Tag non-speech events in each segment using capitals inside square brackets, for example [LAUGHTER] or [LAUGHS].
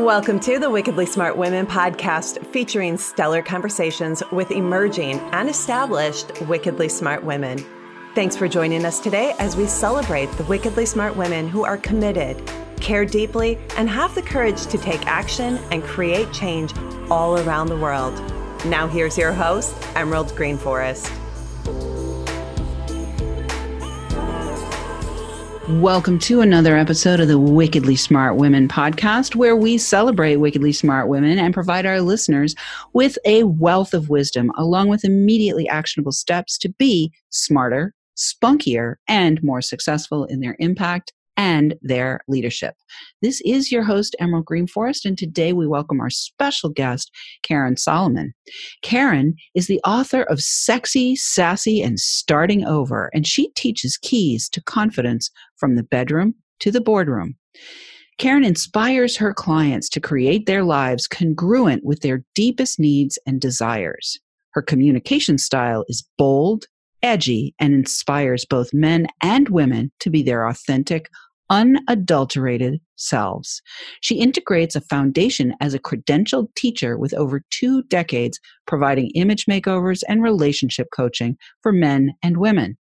Welcome to the Wickedly Smart Women podcast featuring stellar conversations with emerging and established wickedly smart women. Thanks for joining us today as we celebrate the wickedly smart women who are committed, care deeply, and have the courage to take action and create change all around the world. Now, here's your host, Emerald Greenforest. Welcome to another episode of the Wickedly Smart Women podcast, where we celebrate wickedly smart women and provide our listeners with a wealth of wisdom, along with immediately actionable steps to be smarter, spunkier, and more successful in their impact and their leadership. This is your host, Emerald Greenforest, and today we welcome our special guest, Karen Solomon. Karen is the author of Sexy, Sassy, and Starting Over, and she teaches keys to confidence from the bedroom to the boardroom. Karen inspires her clients to create their lives congruent with their deepest needs and desires. Her communication style is bold, edgy, and inspires both men and women to be their authentic, unadulterated selves. She integrates a foundation as a credentialed teacher with over two decades providing image makeovers and relationship coaching for men and women.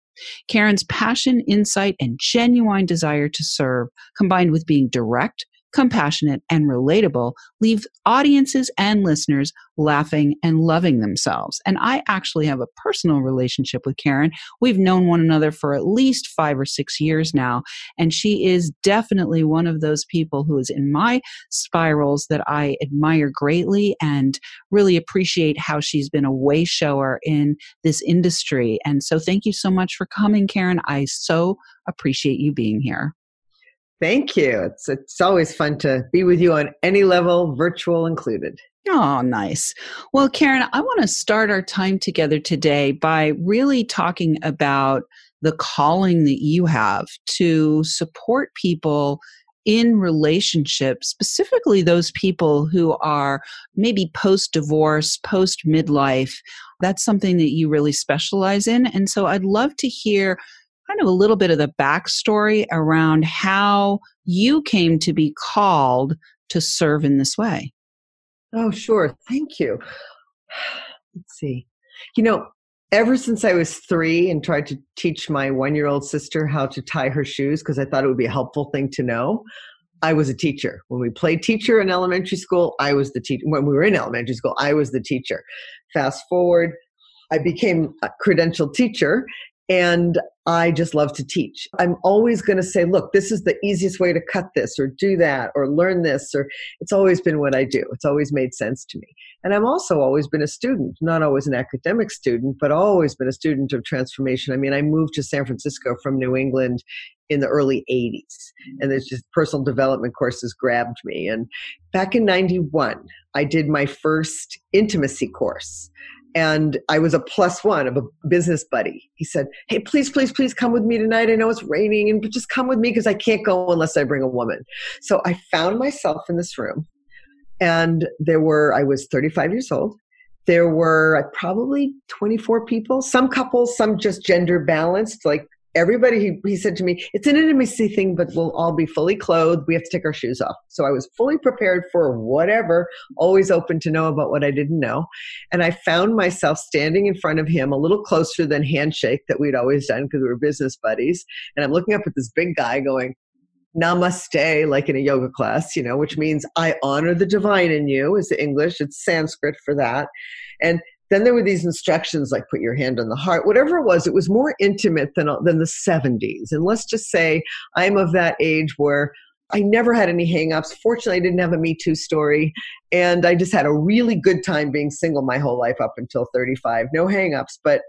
Karen's passion, insight, and genuine desire to serve, combined with being direct, compassionate, and relatable leave audiences and listeners laughing and loving themselves. And I actually have a personal relationship with Karen. We've known one another for at least five or six years now. And she is definitely one of those people who is in my spirals that I admire greatly and really appreciate how she's been a way shower in this industry. And so thank you so much for coming, Karen. I so appreciate you being here. Thank you. It's it's always fun to be with you on any level, virtual included. Oh, nice. Well, Karen, I want to start our time together today by really talking about the calling that you have to support people in relationships, specifically those people who are maybe post divorce, post midlife. That's something that you really specialize in. And so I'd love to hear kind of a little bit of the backstory around how you came to be called to serve in this way. Oh, sure. Thank you. [SIGHS] Let's see. You know, ever since I was three and tried to teach my one year old sister how to tie her shoes because I thought it would be a helpful thing to know, I was a teacher. When we played teacher in elementary school, I was the teacher. When we were in elementary school, I was the teacher. Fast forward, I became a credentialed teacher and I just love to teach. I'm always going to say, look, this is the easiest way to cut this or do that or learn this or it's always been what I do. It's always made sense to me. And I've also always been a student, not always an academic student, but always been a student of transformation. I mean, I moved to San Francisco from New England in the early 80s and there's just personal development courses grabbed me and back in 91 i did my first intimacy course and I was a plus one of a business buddy. He said, Hey, please, please, please come with me tonight. I know it's raining, and just come with me because I can't go unless I bring a woman. So I found myself in this room, and there were, I was 35 years old. There were uh, probably 24 people, some couples, some just gender balanced, like everybody he, he said to me it's an intimacy thing but we'll all be fully clothed. We have to take our shoes off. So i was fully prepared for whatever always open to know about what i didn't know. And i found myself standing in front of him a little closer than handshake that we'd always done because we were business buddies. And i'm looking up at this big guy going namaste like in a yoga class you know which means i honor the divine in you is the english. It's sanskrit for that. And then there were these instructions like put your hand on the heart, whatever it was. It was more intimate than than the 70s. And let's just say I'm of that age where I never had any hangups. Fortunately, I didn't have a Me Too story, and I just had a really good time being single my whole life up until 35. No hangups, but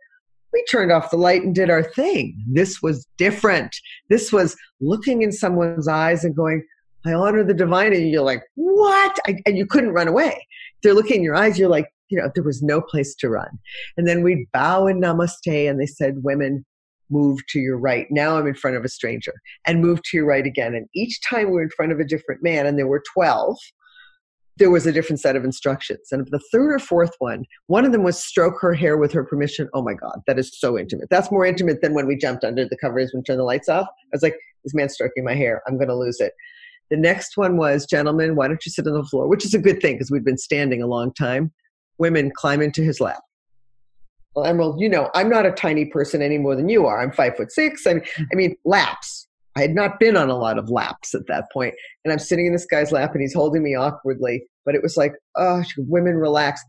we turned off the light and did our thing. This was different. This was looking in someone's eyes and going, I honor the divine. And you're like, what? I, and you couldn't run away. They're looking in your eyes. You're like, you know, there was no place to run. And then we'd bow in namaste, and they said, Women, move to your right. Now I'm in front of a stranger, and move to your right again. And each time we were in front of a different man, and there were 12, there was a different set of instructions. And the third or fourth one, one of them was stroke her hair with her permission. Oh my God, that is so intimate. That's more intimate than when we jumped under the covers and turned the lights off. I was like, this man's stroking my hair. I'm going to lose it. The next one was, gentlemen, why don't you sit on the floor? Which is a good thing because we'd been standing a long time. Women climb into his lap. Well, Emerald, you know, I'm not a tiny person any more than you are. I'm five foot six. I mean, I mean, laps. I had not been on a lot of laps at that point, and I'm sitting in this guy's lap, and he's holding me awkwardly. But it was like, oh, women relax.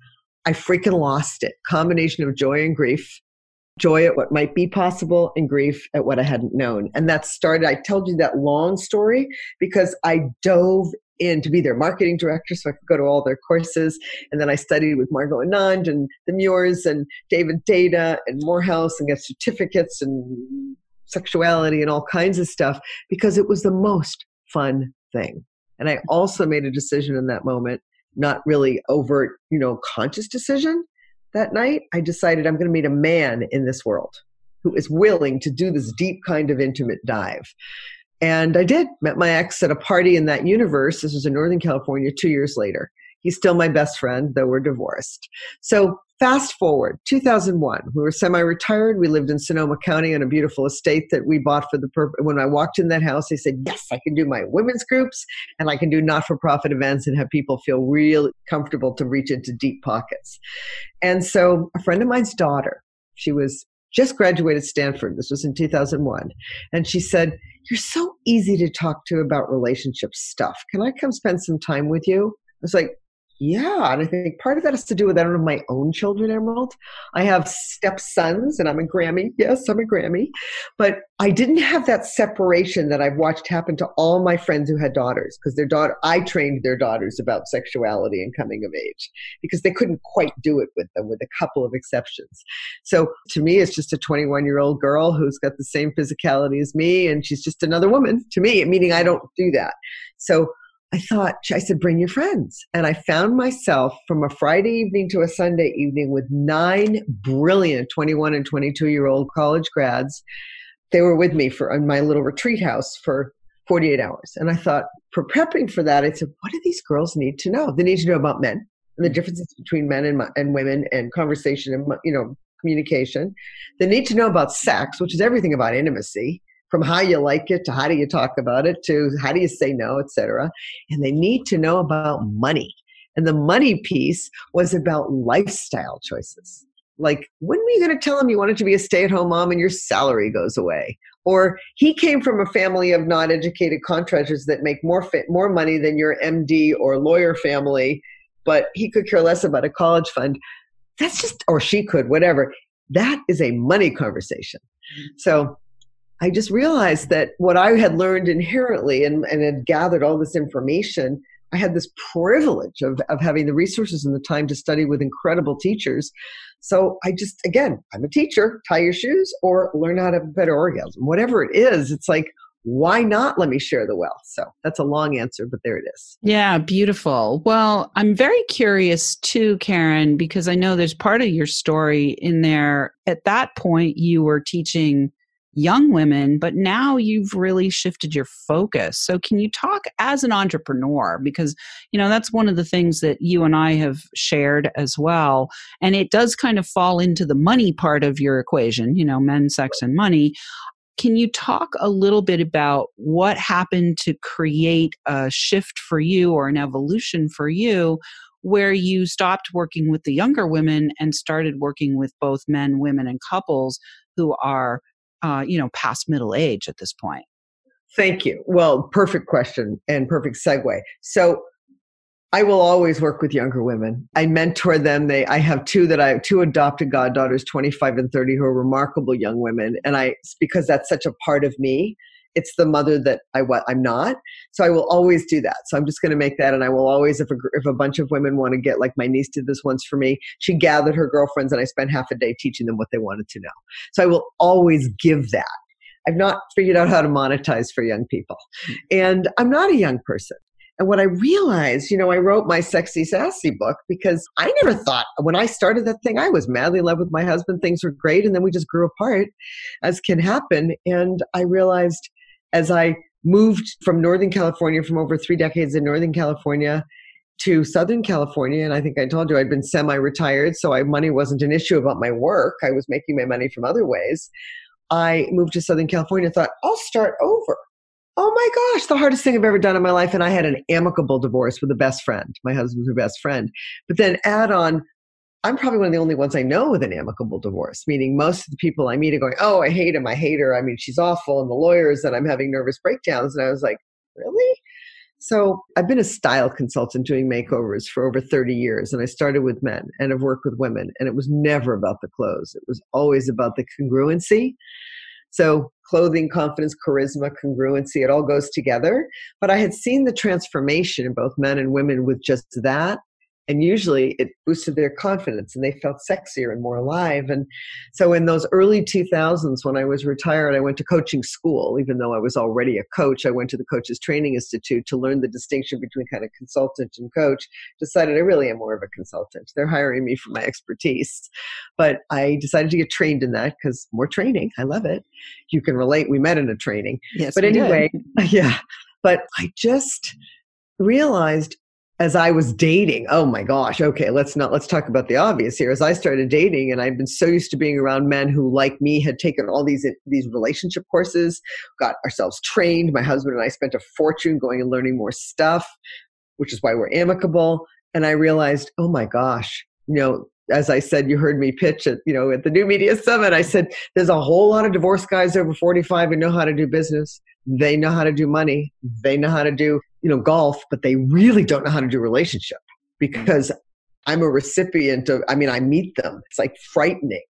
I freaking lost it. Combination of joy and grief joy at what might be possible and grief at what I hadn't known. And that started, I told you that long story because I dove in to be their marketing director so I could go to all their courses. And then I studied with Margot Anand and the Muirs and David Deida and Morehouse and got certificates and sexuality and all kinds of stuff because it was the most fun thing. And I also made a decision in that moment, not really overt, you know, conscious decision, that night, I decided I'm going to meet a man in this world who is willing to do this deep kind of intimate dive. And I did. Met my ex at a party in that universe. This was in Northern California two years later. He's still my best friend, though we're divorced. So Fast forward, 2001, we were semi-retired. We lived in Sonoma County on a beautiful estate that we bought for the purpose. When I walked in that house, I said, "Yes, I can do my women's groups, and I can do not-for-profit events and have people feel real comfortable to reach into deep pockets." And so, a friend of mine's daughter, she was just graduated Stanford. This was in 2001, and she said, "You're so easy to talk to about relationship stuff. Can I come spend some time with you?" I was like, yeah, and I think part of that has to do with I don't have my own children, Emerald. I have stepsons, and I'm a Grammy. Yes, I'm a Grammy, but I didn't have that separation that I've watched happen to all my friends who had daughters because their daughter. I trained their daughters about sexuality and coming of age because they couldn't quite do it with them, with a couple of exceptions. So to me, it's just a 21 year old girl who's got the same physicality as me, and she's just another woman to me. Meaning I don't do that. So I thought, I said, bring your friends. And I found myself from a Friday evening to a Sunday evening with nine brilliant 21 and 22 year old college grads. They were with me for in my little retreat house for 48 hours. And I thought, for prepping for that, I said, what do these girls need to know? They need to know about men and the mm-hmm. differences between men and, and women and conversation and, you know, communication. They need to know about sex, which is everything about intimacy from how you like it to how do you talk about it to how do you say no, etc. And they need to know about money. And the money piece was about lifestyle choices. Like, when were you going to tell him you wanted to be a stay at home mom and your salary goes away? Or he came from a family of non educated contractors that make more, fit, more money than your MD or lawyer family, but he could care less about a college fund. That's just, or she could, whatever. That is a money conversation. Mm-hmm. So I just realized that what I had learned inherently and, and had gathered all this information, I had this privilege of, of having the resources and the time to study with incredible teachers. So I just, again, I'm a teacher, tie your shoes or learn how to have a better orgasm. Whatever it is, it's like, why not let me share the wealth? So that's a long answer, but there it is. Yeah, beautiful. Well, I'm very curious too, Karen, because I know there's part of your story in there. At that point, you were teaching young women, but now you've really shifted your focus. So, can you talk as an entrepreneur? Because, you know, that's one of the things that you and I have shared as well. And it does kind of fall into the money part of your equation, you know, men, sex, and money. Can you talk a little bit about what happened to create a shift for you or an evolution for you where you stopped working with the younger women and started working with both men, women, and couples who are uh, you know, past middle age at this point? Thank you. Well, perfect question and perfect segue. So I will always work with younger women. I mentor them. They, I have two that I have two adopted goddaughters, 25 and 30, who are remarkable young women. And I, because that's such a part of me, it's the mother that I what I'm not. So I will always do that. So I'm just going to make that, and I will always, if a, if a bunch of women want to get like my niece did this once for me, she gathered her girlfriends, and I spent half a day teaching them what they wanted to know. So I will always give that. I've not figured out how to monetize for young people, and I'm not a young person. And what I realized, you know, I wrote my Sexy Sassy book because I never thought when I started that thing, I was madly in love with my husband. Things were great. And then we just grew apart, as can happen. And I realized as I moved from Northern California, from over three decades in Northern California to Southern California, and I think I told you I'd been semi retired, so I, money wasn't an issue about my work. I was making my money from other ways. I moved to Southern California and thought, I'll start over. oh my gosh, the hardest thing I've ever done in my life. And I had an amicable divorce with a best friend. My husband's her best friend. But then add on, I'm probably one of the only ones I know with an amicable divorce, meaning most of the people I meet are going, oh, I hate him. I hate her. I mean, she's awful. And the lawyers, and I'm having nervous breakdowns. And I was like, really? So I've been a style consultant doing makeovers for over 30 years. And I started with men and have worked with women. And it was never about the clothes, it was always about the congruency. So clothing, confidence, charisma, congruency, it all goes together. But I had seen the transformation in both men and women with just that and usually it boosted their confidence and they felt sexier and more alive and so in those early 2000s when i was retired i went to coaching school. Even though i was already a coach i went to the coaches training institute to learn the distinction between kind of consultant and coach. Decided i really am more of a consultant. They're hiring me for my expertise. But i decided to get trained in that because more training i love it. You can relate we met in a training. Yes but anyway [LAUGHS] yeah but i just realized as I was dating, oh my gosh, okay, let's not let's talk about the obvious here. As I started dating, and I've been so used to being around men who, like me, had taken all these these relationship courses, got ourselves trained. My husband and I spent a fortune going and learning more stuff, which is why we're amicable. And I realized, oh my gosh, you know, as I said, you heard me pitch at you know at the New Media Summit. I said, there's a whole lot of divorce guys over 45 who know how to do business. They know how to do money. They know how to do you know, golf, but they really don't know how to do relationship because I'm a recipient of, I mean, I meet them. It's like frightening.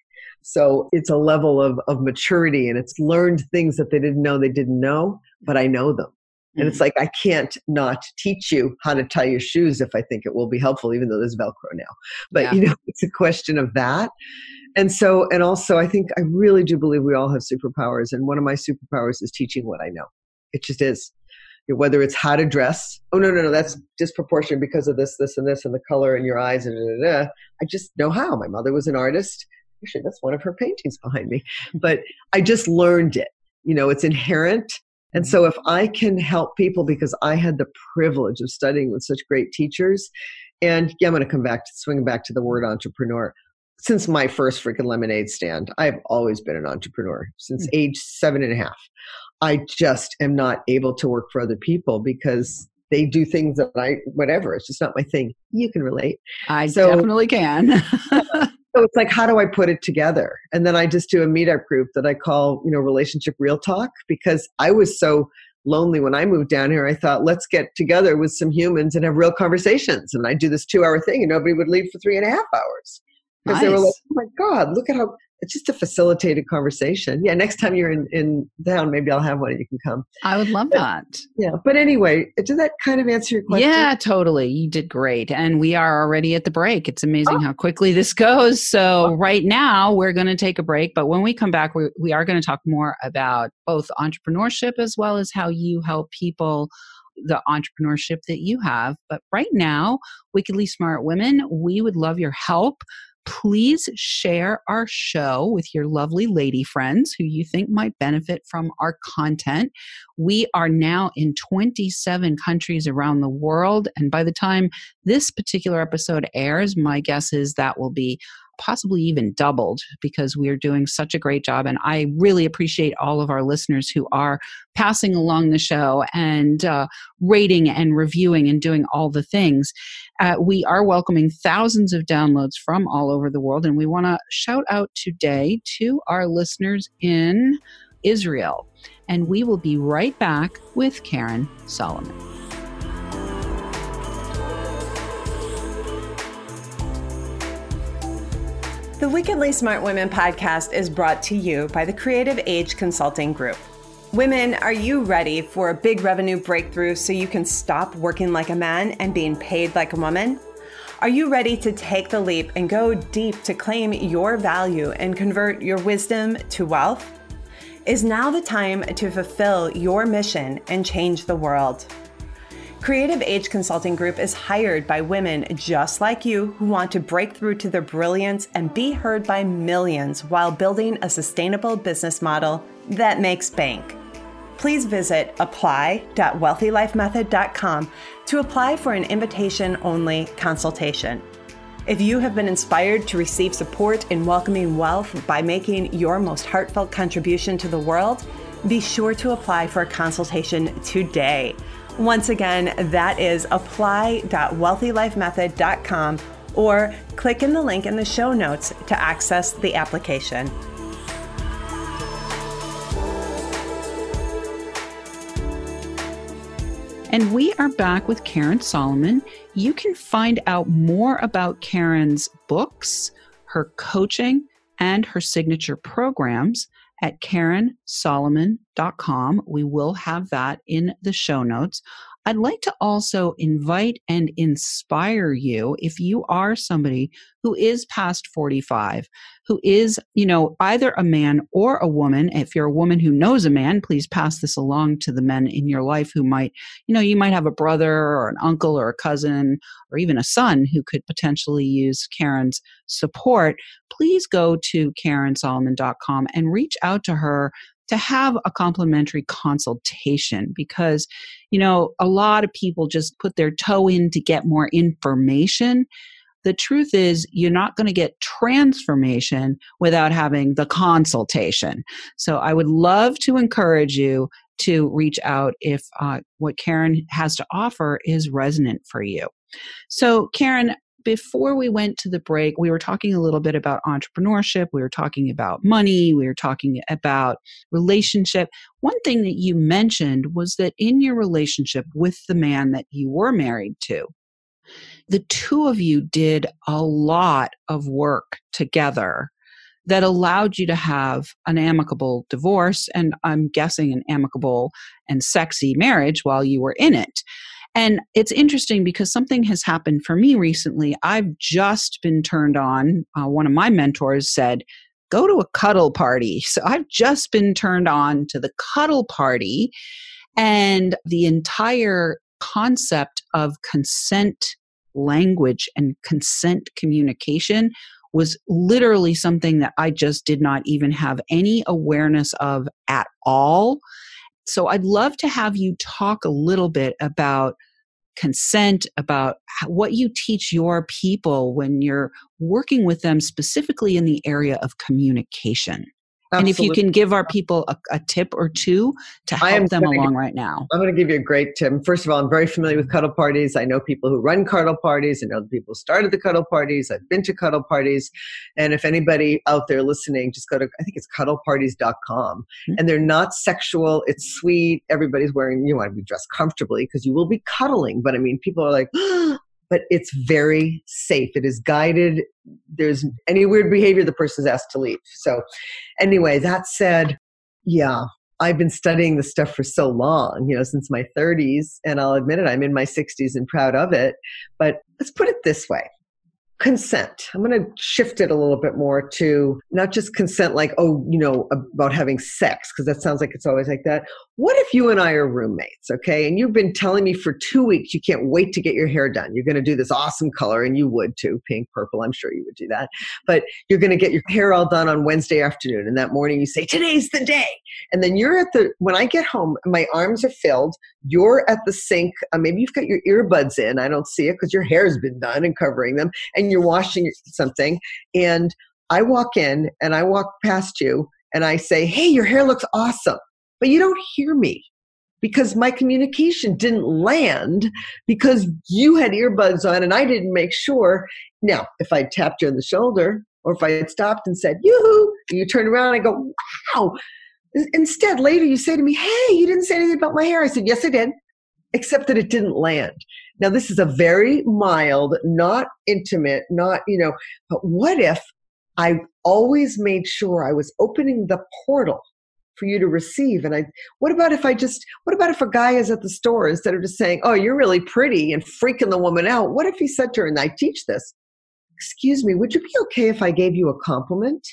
So it's a level of, of maturity and it's learned things that they didn't know they didn't know, but I know them. And it's mm. like, I can't not teach you how to tie your shoes if I think it will be helpful, even though there's Velcro now. But, yeah. you know, [LAUGHS] it's a question of that. And so, and also, I think I really do believe we all have superpowers. And one of my superpowers is teaching what I know. It just is whether it's how to dress. Oh no, no, no, that's disproportionate because of this, this, and this, and the color in your eyes, and da, da, da. I just know how. My mother was an artist. Actually, that's one of her paintings [LAUGHS] behind me. But I just learned it. You know, it's inherent. And so if I can help people because I had the privilege of studying with such great teachers, and yeah, I'm going to come back to swing back to the word entrepreneur. Since my first freaking lemonade stand, I've always been an entrepreneur since mm. age seven and a half. I just am not able to work for other people because they do things that I, whatever, it's just not my thing. You can relate. I so, definitely can. [LAUGHS] so it's like, how do I put it together? And then I just do a meetup group that I call, you know, Relationship Real Talk because I was so lonely when I moved down here. I thought, let's get together with some humans and have real conversations. And I do this two hour thing and nobody would leave for three and a half hours. Because nice. they were like, oh my God, look at how it's just a facilitated conversation. Yeah, next time you're in, in town, maybe I'll have one and you can come. I would love but, that. Yeah. But anyway, did that kind of answer your question? Yeah, totally. You did great. And we are already at the break. It's oh. amazing oh. how quickly this [LAUGHS] goes. So, oh. right now, we're going to take a break. But when we come back, we, we are going to talk more about both entrepreneurship as well as how you help people the entrepreneurship that you have. But right now, Wickedly Smart Women, we would love your help please share our show with your lovely lady friends who you think might benefit from our content. We are now in 27 countries around the world. And by the time this particular episode airs, my guess is that will be possibly even doubled because we are doing such a great job. And I really appreciate all of our listeners who are passing along the show and uh, rating and reviewing and doing all the things. Uh, we are welcoming thousands of downloads from all over the world. And we want to shout out today to our listeners in Israel. And we will be right back with Karen Solomon. The Wickedly Smart Women podcast is brought to you by the Creative Age Consulting Group. Women, are you ready for a big revenue breakthrough so you can stop working like a man and being paid like a woman? Are you ready to take the leap and go deep to claim your value and convert your wisdom to wealth? Is now the time to fulfill your mission and change the world? Creative Age Consulting Group is hired by women just like you who want to break through to their brilliance and be heard by millions while building a sustainable business model that makes bank. Please visit apply.wealthylifemethod.com to apply for an invitation only consultation. If you have been inspired to receive support in welcoming wealth by making your most heartfelt contribution to the world, Be sure to apply for a consultation today. Once again, that is apply.wealthylifemethod.com or click in the link in the show notes to access the application. And we are back with Karen Solomon. You can find out more about Karen's books, her coaching, and her signature programs at karensolomon.com. We will have that in the show notes. I'd like to also invite and inspire you if you are somebody who is past 45, who is, you know, either a man or a woman. If you're a woman who knows a man, please pass this along to the men in your life who might, you know, you might have a brother or an uncle or a cousin or even a son who could potentially use Karen's support. Please go to karensolomon.com and reach out to her to have a complimentary consultation because, you know, a lot of people just put their toe in to get more information. The truth is, you're not going to get transformation without having the consultation. So I would love to encourage you to reach out if uh, what Karen has to offer is resonant for you. So, Karen, before we went to the break, we were talking a little bit about entrepreneurship. We were talking about money. We were talking about relationship. One thing that you mentioned was that in your relationship with the man that you were married to, the two of you did a lot of work together that allowed you to have an amicable divorce and I'm guessing an amicable and sexy marriage while you were in it. And it's interesting because something has happened for me recently. I've just been turned on. Uh, one of my mentors said, Go to a cuddle party. [LAUGHS] So I've just been turned on to the cuddle party and the entire concept of consent language and consent communication was literally something that I just did not even have any awareness of at all. So I'd love to have you talk a little bit about consent, about what you teach your people when you're working with them specifically in the area of communication. Absolutely. And if you can give our people a, a tip or two to help them along right now. I'm going to give you a great tip. First of all, I'm very familiar with cuddle parties. I know people who run cuddle parties. I know the people who started the cuddle parties. I've been to cuddle parties. And if anybody out there listening, just go to, I think it's cuddleparties.com. Mm-hmm. And they're not sexual. It's sweet. Everybody's wearing, you want to be dressed comfortably because you will be cuddling. But I mean, people are like, [GASPS] but it's very safe. It is guided. There's any weird behavior, the person's asked to leave. So, anyway, that said, yeah, I've been studying this stuff for so long, you know, since my 30s, and I'll admit it, I'm in my 60s and proud of it. But let's put it this way consent. I'm going to shift it a little bit more to not just consent like, oh, you know, about having sex, because that sounds like it's always like that. What if you and I are roommates, okay? And you've been telling me for two weeks you can't wait to get your hair done. You're going to do this awesome color, and you would too pink, purple. I'm sure you would do that. But you're going to get your hair all done on Wednesday afternoon. And that morning you say, today's the day. And then you're at the, when I get home, my arms are filled, you're at the sink. Uh, maybe you've got your earbuds in. I don't see it because your hair's been done and covering them. And you're washing something and I walk in and I walk past you and I say, Hey, your hair looks awesome. But you don't hear me because my communication didn't land because you had earbuds on and I didn't make sure. Now, if I tapped you on the shoulder or if I had stopped and said, Yoo-hoo, you turn around and I go, Wow. Instead, later you say to me, Hey, you didn't say anything about my hair. I said, Yes, I did, except that it didn't land. Now, this is a very mild, not intimate, not, you know, but what if I always made sure I was opening the portal for you to receive? And I, what about if I just, what about if a guy is at the store instead of just saying, oh, you're really pretty and freaking the woman out? What if he said to her, and I teach this, excuse me, would you be okay if I gave you a compliment?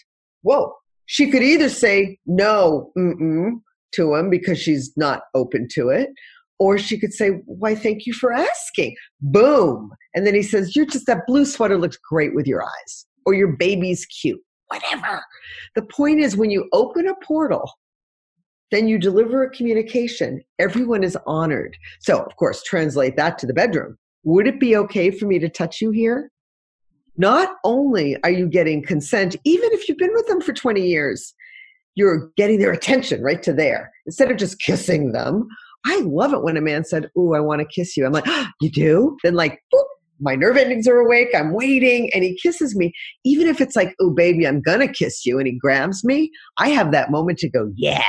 Whoa. She could either say no, mm-mm to him because she's not open to it, or she could say, Why, thank you for asking. Boom. And then he says, You're just that blue sweater looks great with your eyes, or your baby's cute, whatever. The point is, when you open a portal, then you deliver a communication, everyone is honored. So, of course, translate that to the bedroom. Would it be okay for me to touch you here? Not only are you getting consent, even if you've been with them for 20 years, you're getting their attention right to there instead of just kissing them. I love it when a man said, "Ooh, I want to kiss you." I'm like, oh, "You do?" Then like, boop, my nerve endings are awake. I'm waiting, and he kisses me. Even if it's like, "Oh, baby, I'm gonna kiss you," and he grabs me, I have that moment to go, "Yeah,"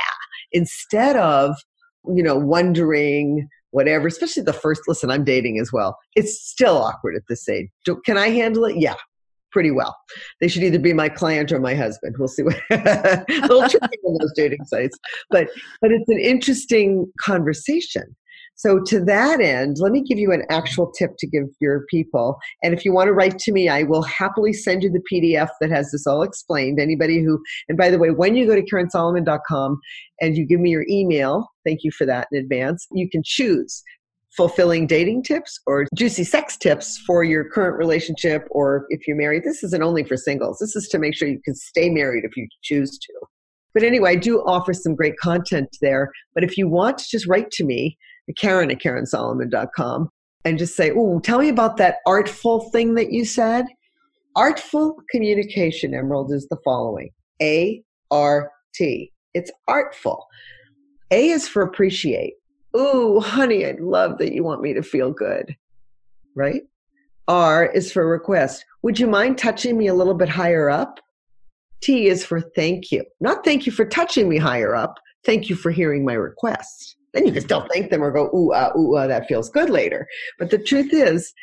instead of you know wondering whatever. Especially the first. Listen, I'm dating as well. It's still awkward at this age. Can I handle it? Yeah, pretty well. They should either be my client or my husband. We'll see what [LAUGHS] a little tricky on those dating sites. But but it's an interesting conversation. So to that end, let me give you an actual tip to give your people. And if you want to write to me, I will happily send you the PDF that has this all explained. Anybody who and by the way, when you go to KarenSolomon.com and you give me your email, thank you for that in advance, you can choose fulfilling dating tips or juicy sex tips for your current relationship or if you're married. This isn't only for singles. This is to make sure you can stay married if you choose to. But anyway, I do offer some great content there. But if you want just write to me, Karen at KarenSolomon.com, and just say, Oh, tell me about that artful thing that you said. Artful communication, Emerald, is the following A R T. It's artful. A is for appreciate. Ooh, [LAUGHS] honey, I'd love that you want me to feel good. Right? R is for request. Would you mind touching me a little bit higher up? T is for thank you. Not thank you for touching me higher up. Thank you for hearing my request. Then you can still thank them or go, ooh, uh, ooh, uh, that feels good later. But the truth is,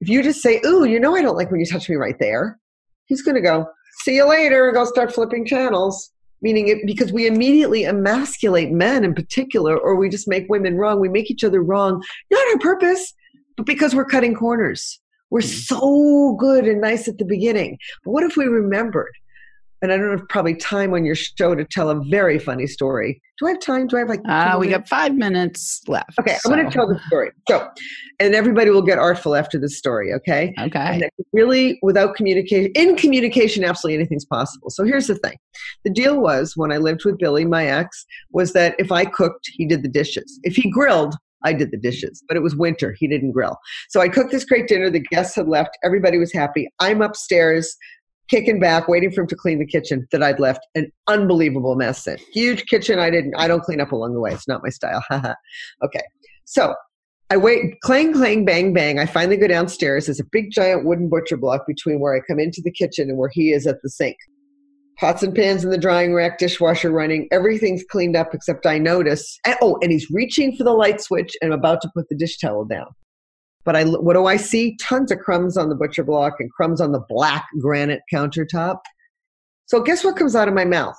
if you just say, ooh, you know, I don't like when you touch me right there, he's going to go, see you later, and go start flipping channels meaning it because we immediately emasculate men in particular or we just make women wrong. We make each other wrong not on purpose but because we're cutting corners. We're mm-hmm. so good and nice at the beginning. But what if we remembered and I don't have probably time on your show to tell a very funny story. Do I have time? Do I have like? Uh, we got five minutes left. Okay, so. I'm going to tell the story. So, and everybody will get artful after this story. Okay. Okay. And really, without communication, in communication, absolutely anything's possible. So here's the thing: the deal was when I lived with Billy, my ex, was that if I cooked, he did the dishes. If he grilled, I did the dishes, but it was winter. He didn't grill. So I cooked this great dinner. The guests had left. Everybody was happy. I'm upstairs kicking back, waiting for him to clean the kitchen that I'd left an unbelievable mess in. Huge kitchen. I didn't, I don't clean up along the way. It's not my style. [LAUGHS] okay. So I wait, clang, clang, bang, bang. I finally go downstairs. There's a big giant wooden butcher block between where I come into the kitchen and where he is at the sink. Pots and pans in the drying rack, dishwasher running. Everything's cleaned up except I notice. And, oh, and he's reaching for the light switch and I'm about to put the dish towel down. But I, what do I see? Tons of crumbs on the butcher block and crumbs on the black granite countertop. So guess what comes out of my mouth?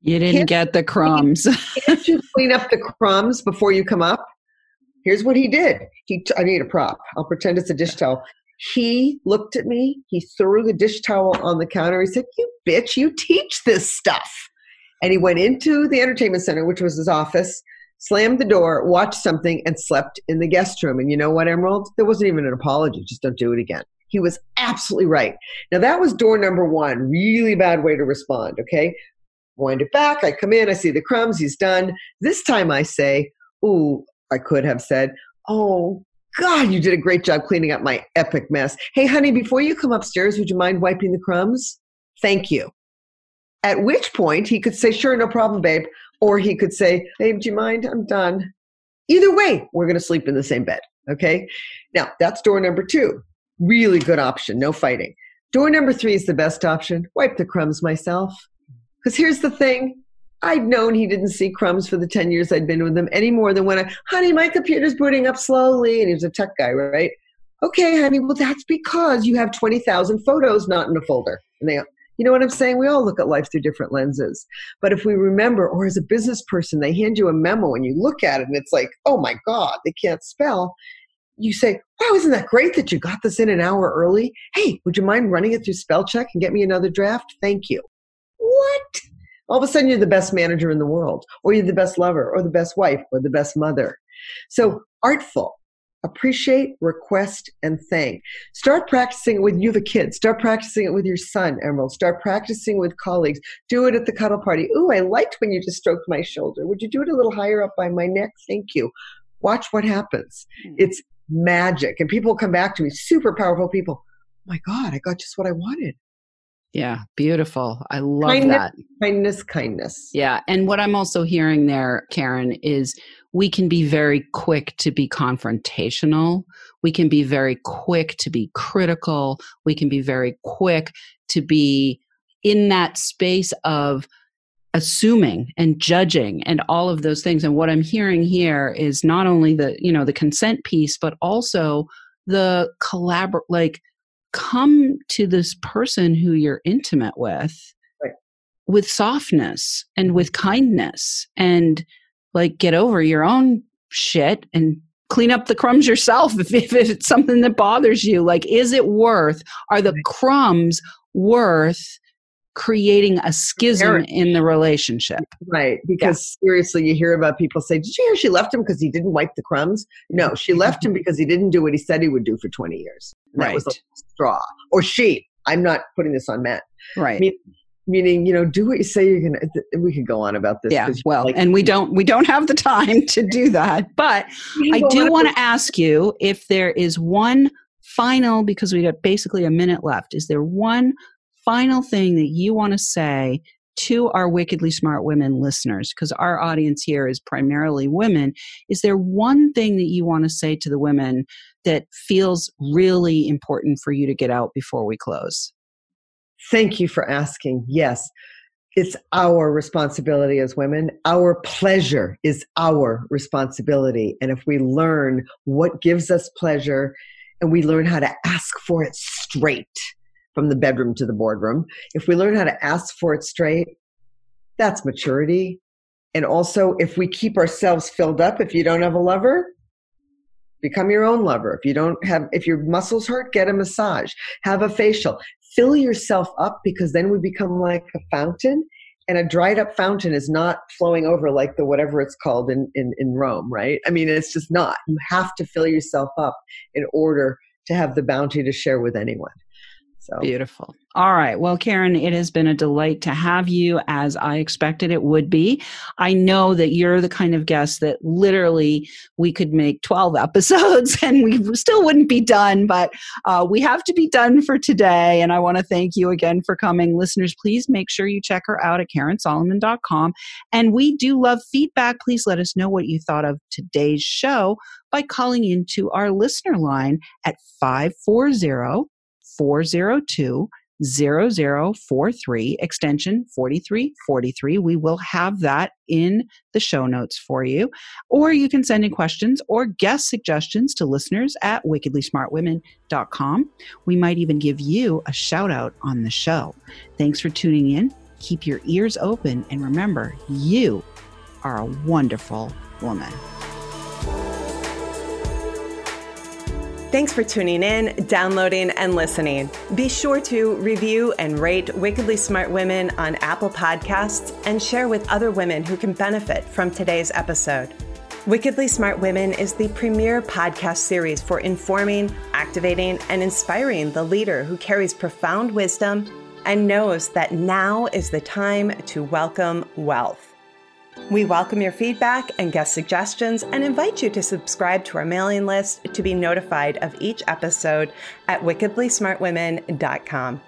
You didn't can't, get the crumbs. [LAUGHS] can't you clean up the crumbs before you come up? Here's what he did. He, t- I need a prop. I'll pretend it's a dish towel. He looked at me. He threw the dish towel on the counter. He said, "You bitch! You teach this stuff." And he went into the entertainment center, which was his office, slammed the door, watched something, and slept in the guest room. And you know what, Emerald? There wasn't even an apology. Just don't do it again. He was absolutely right. Now, that was door number one. Really bad way to respond, okay? Wind it back. I come in, I see the crumbs. He's done. This time I say, Ooh, I could have said, Oh, God, you did a great job cleaning up my epic mess. Hey, honey, before you come upstairs, would you mind wiping the crumbs? Thank you. At which point he could say, Sure, no problem, babe. Or he could say, Babe, do you mind? I'm done. Either way, we're going to sleep in the same bed. Okay. Now, that's door number two. Really good option. No fighting. Door number three is the best option. Wipe the crumbs myself. Because here's the thing I'd known he didn't see crumbs for the 10 years I'd been with him any more than when I, honey, my computer's booting up slowly. And he was a tech guy, right? Okay, honey, well, that's because you have 20,000 photos not in a folder. And they, you know what I'm saying? We all look at life through different lenses. But if we remember, or as a business person, they hand you a memo and you look at it and it's like, oh my God, they can't spell. You say, wow, isn't that great that you got this in an hour early? Hey, would you mind running it through spell check and get me another draft? Thank you. What? All of a sudden, you're the best manager in the world, or you're the best lover, or the best wife, or the best mother. So, artful appreciate, request, and thank. Start practicing it with you the kids. Start practicing it with your son, Emerald. Start practicing with colleagues. Do it at the cuddle party. Ooh, I liked when you just stroked my shoulder. Would you do it a little higher up by my neck? Thank you. Watch what happens. Hmm. It's magic. And people come back to me, super powerful people. Oh my God, I got just what I wanted. Yeah, beautiful. I love kindness, that. Kindness, kindness. Yeah. And what I'm also hearing there, Karen, is we can be very quick to be confrontational. We can be very quick to be critical. We can be very quick to be in that space of assuming and judging and all of those things and what i'm hearing here is not only the you know the consent piece but also the collabor like come to this person who you're intimate with right. with softness and mm-hmm. with kindness and like get over your own shit and clean up the crumbs yourself if, if, if it's something that bothers you. Like is it worth are the crumbs worth creating a schism in the relationship. Right. Because yeah. seriously, you hear about people say, Did you hear she left him because he didn't wipe the crumbs? No, mm-hmm. she left him because he didn't do what he said he would do for 20 years. And right. That was a straw. Or she. I'm not putting this on men. Right. I mean, meaning you know do what you say you're gonna we could go on about this yeah well like, and we don't we don't have the time to do that [LAUGHS] but i do want to ask you if there is one final because we got basically a minute left is there one final thing that you want to say to our wickedly smart women listeners because our audience here is primarily women is there one thing that you want to say to the women that feels really important for you to get out before we close thank you for asking yes it's our responsibility as women. Our pleasure is our responsibility. And if we learn what gives us pleasure and we learn how to ask for it straight, from the bedroom to the boardroom. If we learn how to ask for it straight, that's maturity. And also, if we keep ourselves filled up, if you don't have a lover, become your own lover. If you don't have, if your muscles hurt, get a massage, have a facial, fill yourself up because then we become like a fountain. And a dried up fountain is not flowing over like the whatever it's called in, in, in Rome, right? I mean, it's just not. You have to fill yourself up in order to have the bounty to share with anyone. So beautiful. All right. Well, Karen, it has been a delight to have you as I expected it would be. I know that you're the kind of guest that literally we could make 12 [LAUGHS] episodes and we still wouldn't be done, but uh, we have to be done for today. And I want to thank you again for coming. Listeners, please make sure you check her out at KarenSolomon.com. And we do love feedback. Please let us know what you thought of today's show by calling into our listener line at 540 402 0043 extension 4343 we will have that in the show notes for you. Or you can send in questions or guest suggestions to listeners at wickedlysmartwomen.com we might even give you a shout out on the show. Thanks for tuning in. Keep your ears open and remember you are a wonderful woman Thanks for tuning in, downloading, and listening. Be sure to review and rate Wickedly Smart Women on Apple Podcasts and share with other women who can benefit from today's episode. Wickedly Smart Women is the premier podcast series for informing, activating, and inspiring the leader who carries profound wisdom and knows that now is the time to welcome wealth. We welcome your feedback and guest suggestions and invite you to subscribe to our mailing list to be notified of each episode at wickedlysmartwomen.com.